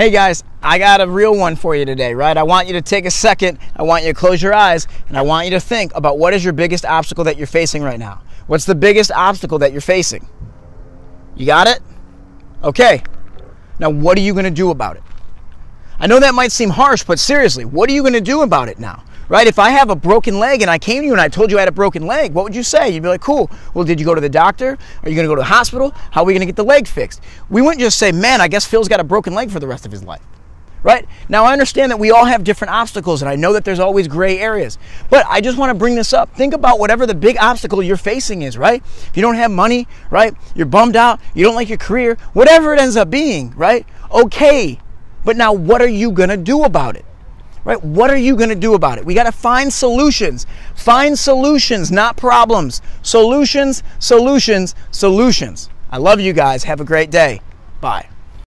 Hey guys, I got a real one for you today, right? I want you to take a second, I want you to close your eyes, and I want you to think about what is your biggest obstacle that you're facing right now. What's the biggest obstacle that you're facing? You got it? Okay. Now, what are you going to do about it? I know that might seem harsh, but seriously, what are you going to do about it now? Right? If I have a broken leg and I came to you and I told you I had a broken leg, what would you say? You'd be like, cool. Well, did you go to the doctor? Are you going to go to the hospital? How are we going to get the leg fixed? We wouldn't just say, man, I guess Phil's got a broken leg for the rest of his life. Right? Now, I understand that we all have different obstacles, and I know that there's always gray areas. But I just want to bring this up. Think about whatever the big obstacle you're facing is, right? If you don't have money, right? You're bummed out, you don't like your career, whatever it ends up being, right? Okay. But now, what are you going to do about it? Right? What are you going to do about it? We got to find solutions. Find solutions, not problems. Solutions, solutions, solutions. I love you guys. Have a great day. Bye.